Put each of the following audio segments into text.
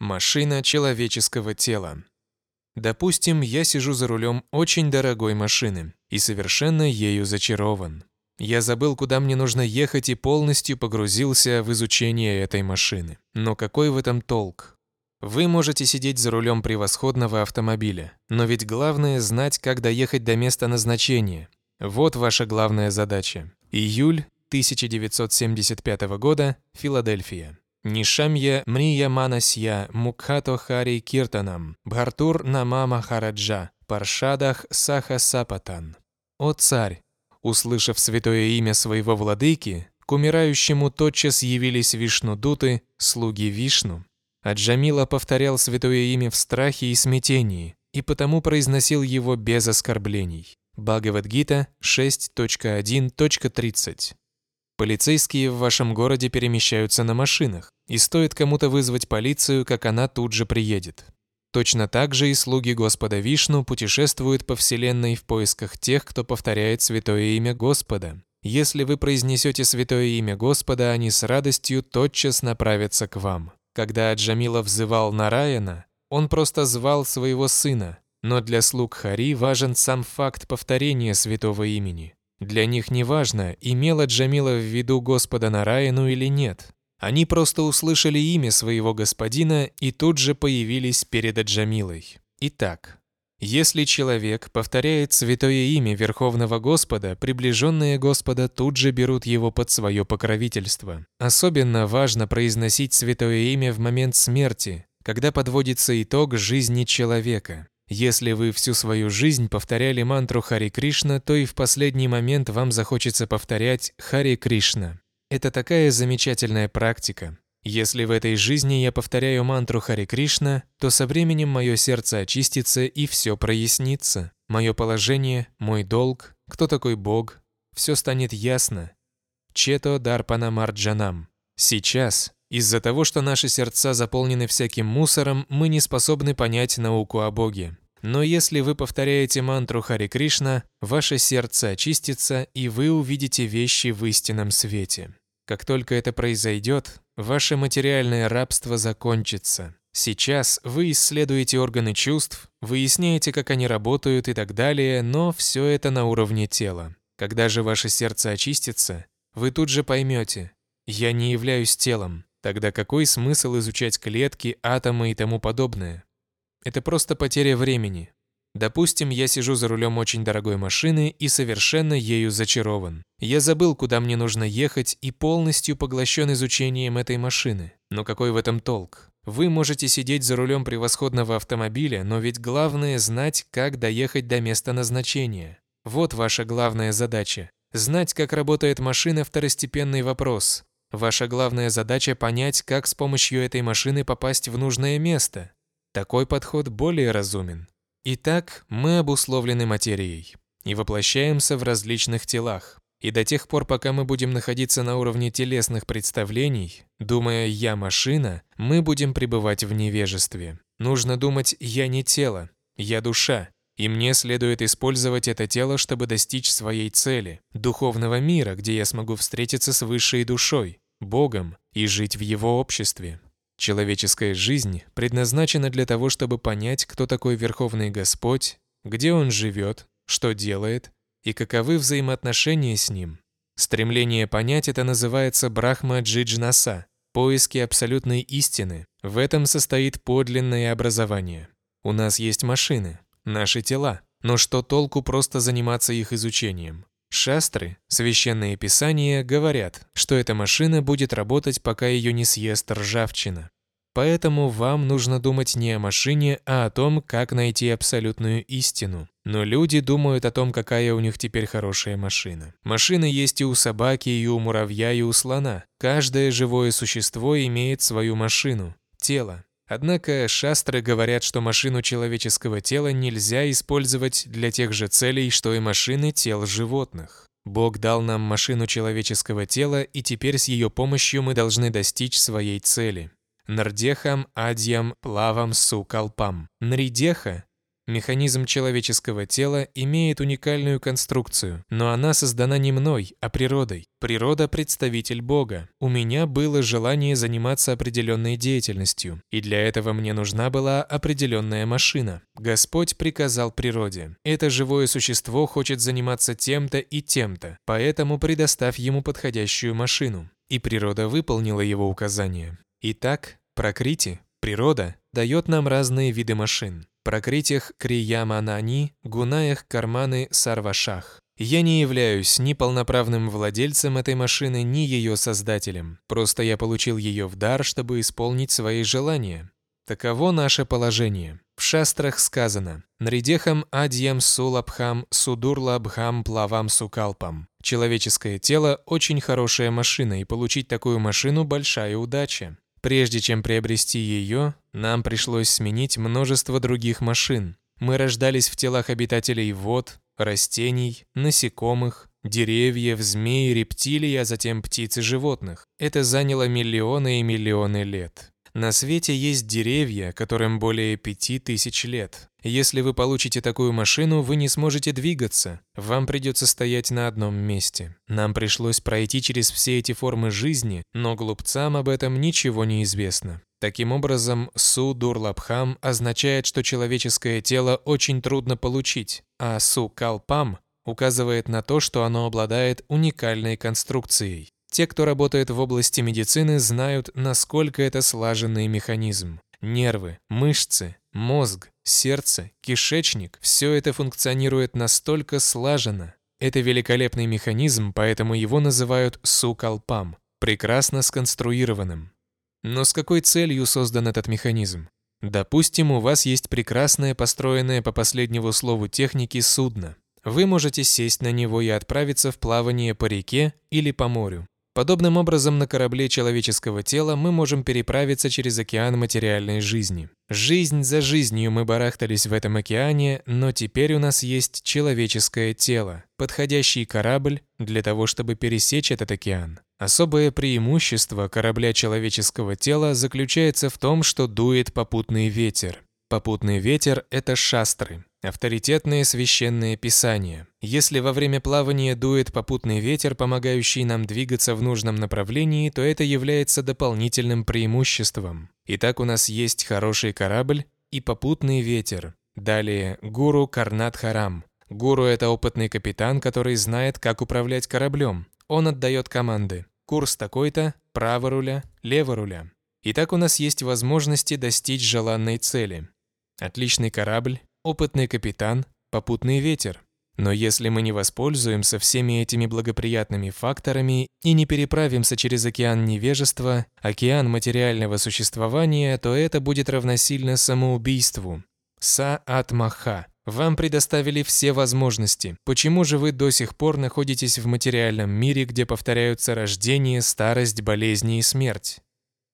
Машина человеческого тела. Допустим, я сижу за рулем очень дорогой машины и совершенно ею зачарован. Я забыл, куда мне нужно ехать и полностью погрузился в изучение этой машины. Но какой в этом толк? Вы можете сидеть за рулем превосходного автомобиля, но ведь главное знать, как доехать до места назначения. Вот ваша главная задача. Июль 1975 года, Филадельфия. Нишамья Мрия Манасья Мукхато Хари Киртанам Бхартур Намама Хараджа Паршадах Саха Сапатан. О царь! Услышав святое имя своего владыки, к умирающему тотчас явились Вишну-дуты, слуги Вишну. А Джамила повторял святое имя в страхе и смятении, и потому произносил его без оскорблений. Бхагавадгита 6.1.30 Полицейские в вашем городе перемещаются на машинах, и стоит кому-то вызвать полицию, как она тут же приедет. Точно так же и слуги Господа Вишну путешествуют по Вселенной в поисках тех, кто повторяет святое имя Господа. Если вы произнесете святое имя Господа, они с радостью тотчас направятся к вам. Когда Аджамила взывал Нараяна, он просто звал своего сына, но для слуг Хари важен сам факт повторения святого имени. Для них не важно, имела Джамила в виду Господа Нараяну или нет. Они просто услышали имя своего господина и тут же появились перед Аджамилой. Итак, если человек повторяет святое имя Верховного Господа, приближенные Господа тут же берут его под свое покровительство. Особенно важно произносить святое имя в момент смерти, когда подводится итог жизни человека. Если вы всю свою жизнь повторяли мантру Хари Кришна, то и в последний момент вам захочется повторять Хари Кришна. Это такая замечательная практика. Если в этой жизни я повторяю мантру Хари Кришна, то со временем мое сердце очистится и все прояснится. Мое положение, мой долг, кто такой Бог, все станет ясно. Чето Дарпана Марджанам. Сейчас, из-за того, что наши сердца заполнены всяким мусором, мы не способны понять науку о Боге. Но если вы повторяете мантру Хари Кришна, ваше сердце очистится, и вы увидите вещи в истинном свете. Как только это произойдет, ваше материальное рабство закончится. Сейчас вы исследуете органы чувств, выясняете, как они работают и так далее, но все это на уровне тела. Когда же ваше сердце очистится, вы тут же поймете, я не являюсь телом, Тогда какой смысл изучать клетки, атомы и тому подобное? Это просто потеря времени. Допустим, я сижу за рулем очень дорогой машины и совершенно ею зачарован. Я забыл, куда мне нужно ехать и полностью поглощен изучением этой машины. Но какой в этом толк? Вы можете сидеть за рулем превосходного автомобиля, но ведь главное знать, как доехать до места назначения. Вот ваша главная задача. Знать, как работает машина – второстепенный вопрос. Ваша главная задача понять, как с помощью этой машины попасть в нужное место. Такой подход более разумен. Итак, мы обусловлены материей и воплощаемся в различных телах. И до тех пор, пока мы будем находиться на уровне телесных представлений, думая «я машина», мы будем пребывать в невежестве. Нужно думать «я не тело, я душа», и мне следует использовать это тело, чтобы достичь своей цели – духовного мира, где я смогу встретиться с высшей душой, Богом и жить в Его обществе. Человеческая жизнь предназначена для того, чтобы понять, кто такой Верховный Господь, где Он живет, что делает и каковы взаимоотношения с Ним. Стремление понять это называется Брахма Джиджнаса – поиски абсолютной истины. В этом состоит подлинное образование. У нас есть машины – наши тела. Но что толку просто заниматься их изучением? Шастры, священные писания, говорят, что эта машина будет работать, пока ее не съест ржавчина. Поэтому вам нужно думать не о машине, а о том, как найти абсолютную истину. Но люди думают о том, какая у них теперь хорошая машина. Машина есть и у собаки, и у муравья, и у слона. Каждое живое существо имеет свою машину – тело. Однако шастры говорят, что машину человеческого тела нельзя использовать для тех же целей, что и машины тел животных. Бог дал нам машину человеческого тела, и теперь с ее помощью мы должны достичь своей цели. Нардехам адьям плавам сукалпам. Нридеха Механизм человеческого тела имеет уникальную конструкцию, но она создана не мной, а природой. Природа – представитель Бога. У меня было желание заниматься определенной деятельностью, и для этого мне нужна была определенная машина. Господь приказал природе. Это живое существо хочет заниматься тем-то и тем-то, поэтому предоставь ему подходящую машину. И природа выполнила его указание. Итак, Прокрити, природа, дает нам разные виды машин. Прокритих Крияманани, Гунаях Карманы Сарвашах. Я не являюсь ни полноправным владельцем этой машины, ни ее создателем. Просто я получил ее в дар, чтобы исполнить свои желания. Таково наше положение. В шастрах сказано «Нридехам адьям сулабхам судурлабхам плавам сукалпам». Человеческое тело – очень хорошая машина, и получить такую машину – большая удача. Прежде чем приобрести ее, нам пришлось сменить множество других машин. Мы рождались в телах обитателей вод, растений, насекомых, деревьев, змей, рептилий, а затем птиц и животных. Это заняло миллионы и миллионы лет. На свете есть деревья, которым более пяти тысяч лет. Если вы получите такую машину, вы не сможете двигаться. Вам придется стоять на одном месте. Нам пришлось пройти через все эти формы жизни, но глупцам об этом ничего не известно. Таким образом, Су-Дурлабхам означает, что человеческое тело очень трудно получить, а Су-Калпам указывает на то, что оно обладает уникальной конструкцией. Те, кто работает в области медицины, знают, насколько это слаженный механизм. Нервы, мышцы, мозг, сердце, кишечник – все это функционирует настолько слаженно. Это великолепный механизм, поэтому его называют сукалпам – прекрасно сконструированным. Но с какой целью создан этот механизм? Допустим, у вас есть прекрасное, построенное по последнему слову техники судно. Вы можете сесть на него и отправиться в плавание по реке или по морю. Подобным образом на корабле человеческого тела мы можем переправиться через океан материальной жизни. Жизнь за жизнью мы барахтались в этом океане, но теперь у нас есть человеческое тело, подходящий корабль для того, чтобы пересечь этот океан. Особое преимущество корабля человеческого тела заключается в том, что дует попутный ветер. Попутный ветер – это шастры, авторитетные священные писания. Если во время плавания дует попутный ветер, помогающий нам двигаться в нужном направлении, то это является дополнительным преимуществом. Итак, у нас есть хороший корабль и попутный ветер. Далее, гуру Карнат Харам. Гуру – это опытный капитан, который знает, как управлять кораблем. Он отдает команды. Курс такой-то, право руля, лево руля. Итак, у нас есть возможности достичь желанной цели. Отличный корабль, опытный капитан, попутный ветер. Но если мы не воспользуемся всеми этими благоприятными факторами и не переправимся через океан невежества, океан материального существования, то это будет равносильно самоубийству. Са-ат-маха. Вам предоставили все возможности. Почему же вы до сих пор находитесь в материальном мире, где повторяются рождение, старость, болезни и смерть?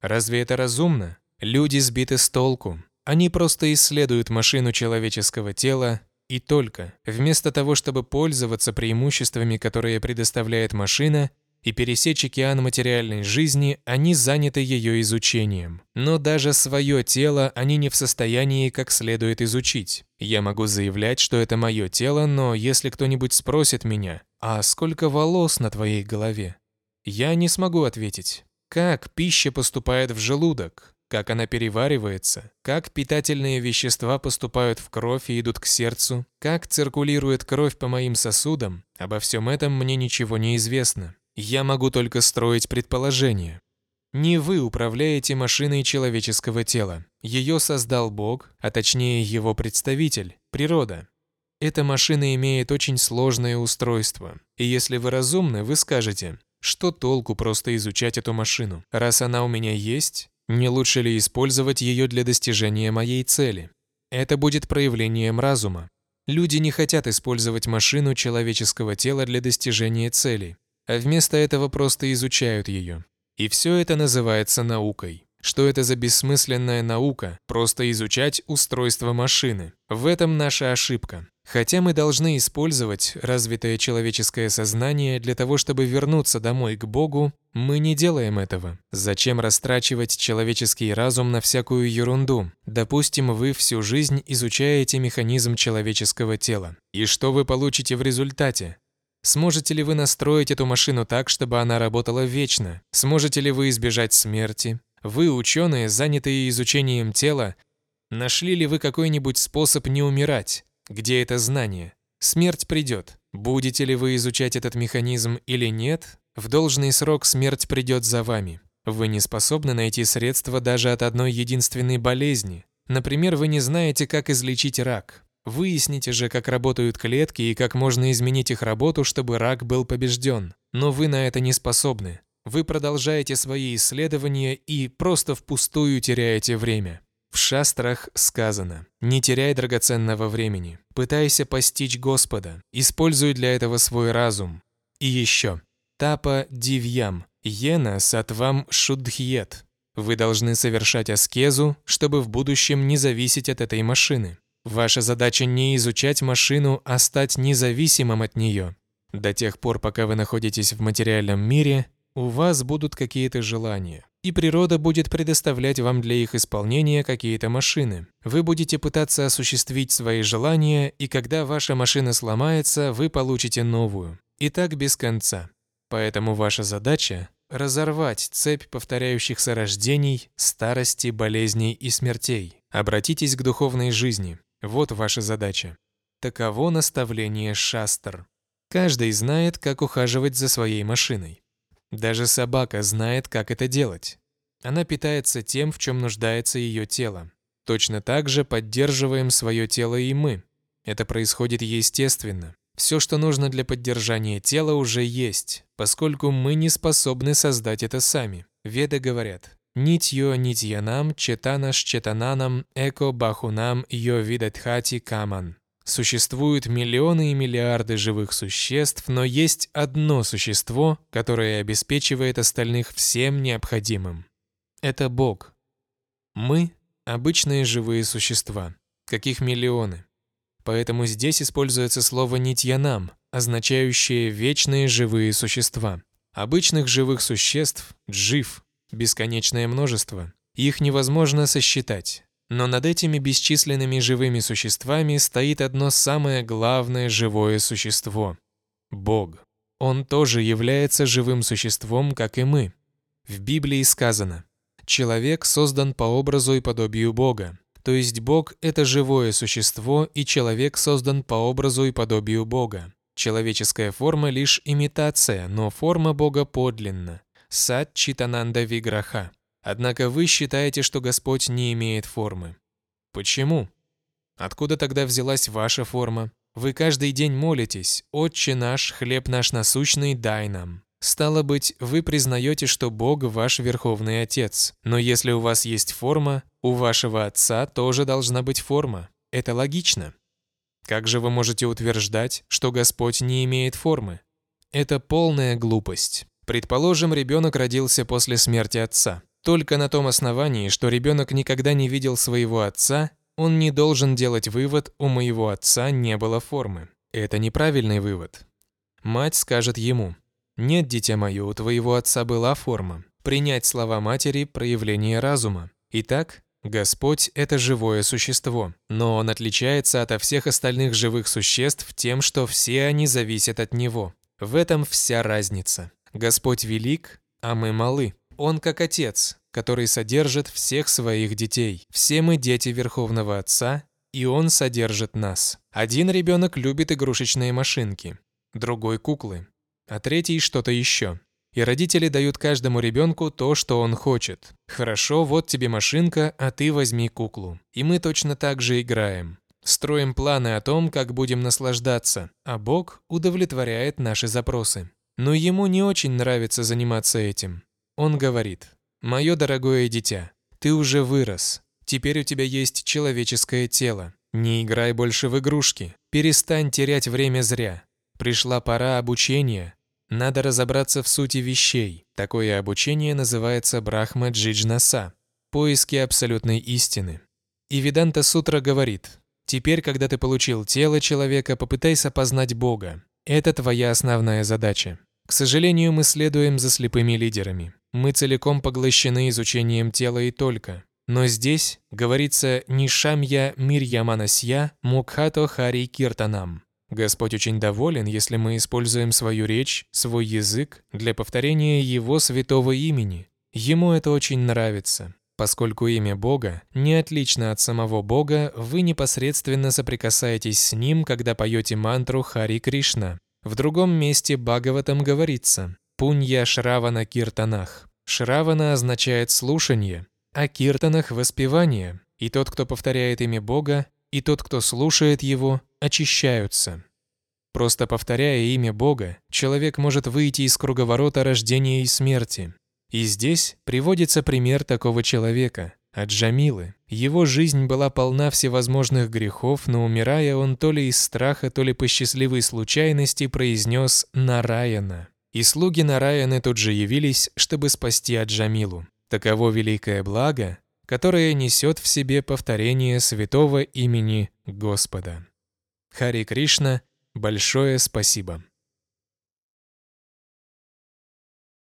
Разве это разумно? Люди сбиты с толку. Они просто исследуют машину человеческого тела и только. Вместо того, чтобы пользоваться преимуществами, которые предоставляет машина, и пересечь океан материальной жизни, они заняты ее изучением. Но даже свое тело они не в состоянии как следует изучить. Я могу заявлять, что это мое тело, но если кто-нибудь спросит меня, «А сколько волос на твоей голове?» Я не смогу ответить. Как пища поступает в желудок? Как она переваривается, как питательные вещества поступают в кровь и идут к сердцу, как циркулирует кровь по моим сосудам, обо всем этом мне ничего не известно. Я могу только строить предположения. Не вы управляете машиной человеческого тела. Ее создал Бог, а точнее его представитель, природа. Эта машина имеет очень сложное устройство. И если вы разумны, вы скажете, что толку просто изучать эту машину? Раз она у меня есть, не лучше ли использовать ее для достижения моей цели? Это будет проявлением разума. Люди не хотят использовать машину человеческого тела для достижения цели, а вместо этого просто изучают ее. И все это называется наукой. Что это за бессмысленная наука? Просто изучать устройство машины. В этом наша ошибка. Хотя мы должны использовать развитое человеческое сознание для того, чтобы вернуться домой к Богу, мы не делаем этого. Зачем растрачивать человеческий разум на всякую ерунду? Допустим, вы всю жизнь изучаете механизм человеческого тела. И что вы получите в результате? Сможете ли вы настроить эту машину так, чтобы она работала вечно? Сможете ли вы избежать смерти? Вы, ученые, занятые изучением тела, нашли ли вы какой-нибудь способ не умирать? Где это знание? Смерть придет. Будете ли вы изучать этот механизм или нет, в должный срок смерть придет за вами. Вы не способны найти средства даже от одной единственной болезни. Например, вы не знаете, как излечить рак. Выясните же, как работают клетки и как можно изменить их работу, чтобы рак был побежден. Но вы на это не способны. Вы продолжаете свои исследования и просто впустую теряете время. В шастрах сказано «Не теряй драгоценного времени, пытайся постичь Господа, используй для этого свой разум». И еще «Тапа дивьям, ена сатвам шудхьет». Вы должны совершать аскезу, чтобы в будущем не зависеть от этой машины. Ваша задача не изучать машину, а стать независимым от нее. До тех пор, пока вы находитесь в материальном мире, у вас будут какие-то желания и природа будет предоставлять вам для их исполнения какие-то машины. Вы будете пытаться осуществить свои желания, и когда ваша машина сломается, вы получите новую. И так без конца. Поэтому ваша задача – разорвать цепь повторяющихся рождений, старости, болезней и смертей. Обратитесь к духовной жизни. Вот ваша задача. Таково наставление Шастер. Каждый знает, как ухаживать за своей машиной. Даже собака знает, как это делать. Она питается тем, в чем нуждается ее тело. Точно так же поддерживаем свое тело и мы. Это происходит естественно. Все, что нужно для поддержания тела, уже есть, поскольку мы не способны создать это сами. Веды говорят «Нитьё нитьянам четанаш четананам эко бахунам йо видатхати каман». Существуют миллионы и миллиарды живых существ, но есть одно существо, которое обеспечивает остальных всем необходимым. Это Бог. Мы – обычные живые существа, каких миллионы. Поэтому здесь используется слово «нитьянам», означающее «вечные живые существа». Обычных живых существ – джив, бесконечное множество. Их невозможно сосчитать. Но над этими бесчисленными живыми существами стоит одно самое главное живое существо – Бог. Он тоже является живым существом, как и мы. В Библии сказано «Человек создан по образу и подобию Бога». То есть Бог – это живое существо, и человек создан по образу и подобию Бога. Человеческая форма – лишь имитация, но форма Бога подлинна. Сад Читананда Виграха. Однако вы считаете, что Господь не имеет формы. Почему? Откуда тогда взялась ваша форма? Вы каждый день молитесь «Отче наш, хлеб наш насущный, дай нам». Стало быть, вы признаете, что Бог ваш Верховный Отец. Но если у вас есть форма, у вашего Отца тоже должна быть форма. Это логично. Как же вы можете утверждать, что Господь не имеет формы? Это полная глупость. Предположим, ребенок родился после смерти отца. Только на том основании, что ребенок никогда не видел своего отца, он не должен делать вывод «у моего отца не было формы». Это неправильный вывод. Мать скажет ему «Нет, дитя мое, у твоего отца была форма». Принять слова матери – проявление разума. Итак, Господь – это живое существо, но Он отличается от всех остальных живых существ тем, что все они зависят от Него. В этом вся разница. Господь велик, а мы малы. Он как отец, который содержит всех своих детей. Все мы дети Верховного Отца, и он содержит нас. Один ребенок любит игрушечные машинки, другой – куклы, а третий – что-то еще. И родители дают каждому ребенку то, что он хочет. Хорошо, вот тебе машинка, а ты возьми куклу. И мы точно так же играем. Строим планы о том, как будем наслаждаться, а Бог удовлетворяет наши запросы. Но ему не очень нравится заниматься этим. Он говорит, «Мое дорогое дитя, ты уже вырос. Теперь у тебя есть человеческое тело. Не играй больше в игрушки. Перестань терять время зря. Пришла пора обучения. Надо разобраться в сути вещей. Такое обучение называется Брахма Джиджнаса – поиски абсолютной истины. И Веданта Сутра говорит, Теперь, когда ты получил тело человека, попытайся познать Бога. Это твоя основная задача. К сожалению, мы следуем за слепыми лидерами. Мы целиком поглощены изучением тела и только. Но здесь говорится «Нишамья мирьяманасья мукхато хари киртанам». Господь очень доволен, если мы используем свою речь, свой язык для повторения Его святого имени. Ему это очень нравится. Поскольку имя Бога не отлично от самого Бога, вы непосредственно соприкасаетесь с Ним, когда поете мантру Хари Кришна. В другом месте Бхагаватам говорится «Пунья Шравана Киртанах». Шравана означает «слушание», а Киртанах – «воспевание». И тот, кто повторяет имя Бога, и тот, кто слушает его, очищаются. Просто повторяя имя Бога, человек может выйти из круговорота рождения и смерти. И здесь приводится пример такого человека, от Джамилы. Его жизнь была полна всевозможных грехов, но умирая он то ли из страха, то ли по счастливой случайности произнес «Нараяна». И слуги Нараяны тут же явились, чтобы спасти Аджамилу. Таково великое благо, которое несет в себе повторение святого имени Господа. Хари Кришна, большое спасибо.